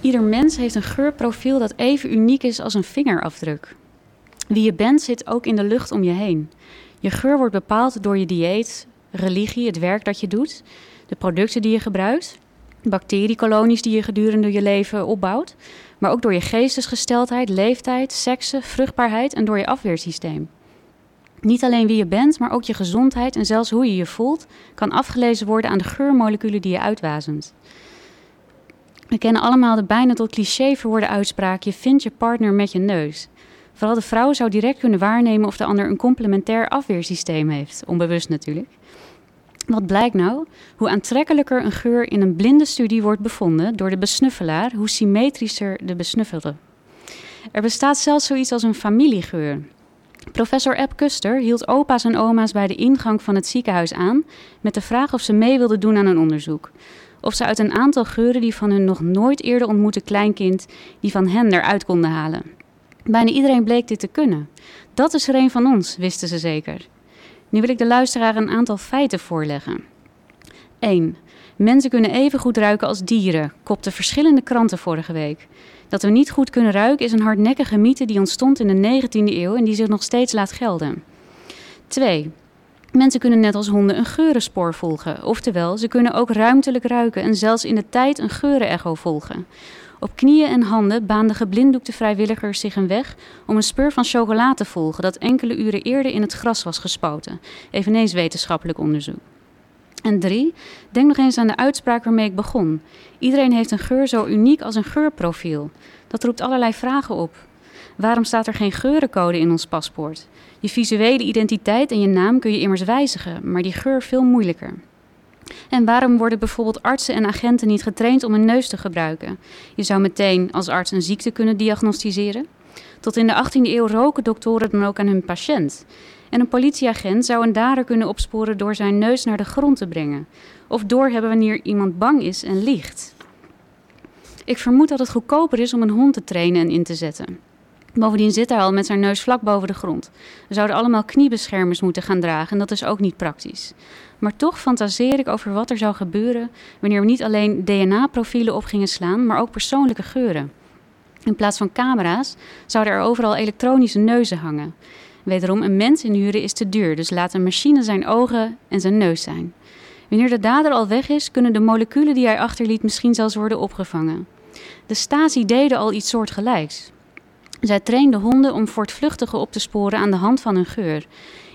Ieder mens heeft een geurprofiel dat even uniek is als een vingerafdruk. Wie je bent zit ook in de lucht om je heen. Je geur wordt bepaald door je dieet, religie, het werk dat je doet, de producten die je gebruikt, bacteriekolonies die je gedurende je leven opbouwt, maar ook door je geestesgesteldheid, leeftijd, seksen, vruchtbaarheid en door je afweersysteem. Niet alleen wie je bent, maar ook je gezondheid en zelfs hoe je je voelt, kan afgelezen worden aan de geurmoleculen die je uitwazemt. We kennen allemaal de bijna tot cliché verwoorde uitspraak: je vindt je partner met je neus. Vooral de vrouw zou direct kunnen waarnemen of de ander een complementair afweersysteem heeft, onbewust natuurlijk. Wat blijkt nou? Hoe aantrekkelijker een geur in een blinde studie wordt bevonden door de besnuffelaar, hoe symmetrischer de besnuffelde. Er bestaat zelfs zoiets als een familiegeur. Professor Eb Kuster hield opa's en oma's bij de ingang van het ziekenhuis aan met de vraag of ze mee wilden doen aan een onderzoek. Of ze uit een aantal geuren die van hun nog nooit eerder ontmoette kleinkind, die van hen eruit konden halen. Bijna iedereen bleek dit te kunnen. Dat is er een van ons, wisten ze zeker. Nu wil ik de luisteraar een aantal feiten voorleggen. 1. Mensen kunnen even goed ruiken als dieren, kopten verschillende kranten vorige week. Dat we niet goed kunnen ruiken is een hardnekkige mythe die ontstond in de 19e eeuw en die zich nog steeds laat gelden. 2. Mensen kunnen net als honden een geurenspoor volgen, oftewel ze kunnen ook ruimtelijk ruiken en zelfs in de tijd een geurenecho volgen. Op knieën en handen baanden geblinddoekte vrijwilligers zich een weg om een speur van chocola te volgen dat enkele uren eerder in het gras was gespoten. Eveneens wetenschappelijk onderzoek. En drie, denk nog eens aan de uitspraak waarmee ik begon. Iedereen heeft een geur zo uniek als een geurprofiel. Dat roept allerlei vragen op. Waarom staat er geen geurencode in ons paspoort? Je visuele identiteit en je naam kun je immers wijzigen, maar die geur veel moeilijker. En waarom worden bijvoorbeeld artsen en agenten niet getraind om een neus te gebruiken? Je zou meteen als arts een ziekte kunnen diagnosticeren. Tot in de 18e eeuw roken doktoren dan ook aan hun patiënt. En een politieagent zou een dader kunnen opsporen door zijn neus naar de grond te brengen. Of doorhebben wanneer iemand bang is en liegt. Ik vermoed dat het goedkoper is om een hond te trainen en in te zetten. Bovendien zit hij al met zijn neus vlak boven de grond. We zouden allemaal kniebeschermers moeten gaan dragen en dat is ook niet praktisch. Maar toch fantaseer ik over wat er zou gebeuren wanneer we niet alleen DNA-profielen op gingen slaan, maar ook persoonlijke geuren. In plaats van camera's zouden er overal elektronische neuzen hangen. Wederom, een mens inhuren is te duur, dus laat een machine zijn ogen en zijn neus zijn. Wanneer de dader al weg is, kunnen de moleculen die hij achterliet misschien zelfs worden opgevangen. De Stasi deden al iets soortgelijks. Zij trainden honden om voortvluchtigen op te sporen aan de hand van hun geur.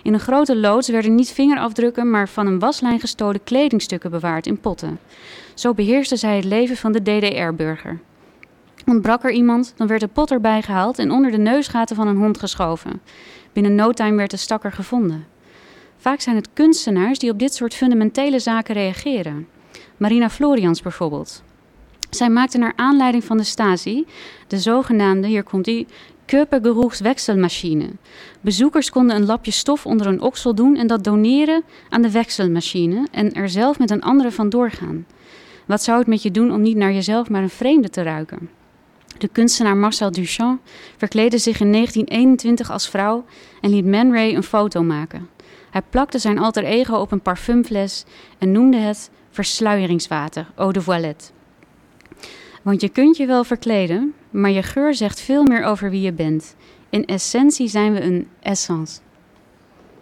In een grote loods werden niet vingerafdrukken, maar van een waslijn gestolen kledingstukken bewaard in potten. Zo beheersten zij het leven van de DDR-burger. Ontbrak er iemand, dan werd de pot erbij gehaald en onder de neusgaten van een hond geschoven. Binnen no time werd de stakker gevonden. Vaak zijn het kunstenaars die op dit soort fundamentele zaken reageren. Marina Florians bijvoorbeeld. Zij maakte naar aanleiding van de Stasi de zogenaamde, hier komt die, Körpergeruchswechselmachine. Bezoekers konden een lapje stof onder een oksel doen en dat doneren aan de wechselmachine en er zelf met een andere van doorgaan. Wat zou het met je doen om niet naar jezelf, maar een vreemde te ruiken? De kunstenaar Marcel Duchamp verkleedde zich in 1921 als vrouw en liet Man Ray een foto maken. Hij plakte zijn alter ego op een parfumfles en noemde het versluieringswater, eau de voilette. Want je kunt je wel verkleden, maar je geur zegt veel meer over wie je bent. In essentie zijn we een essence.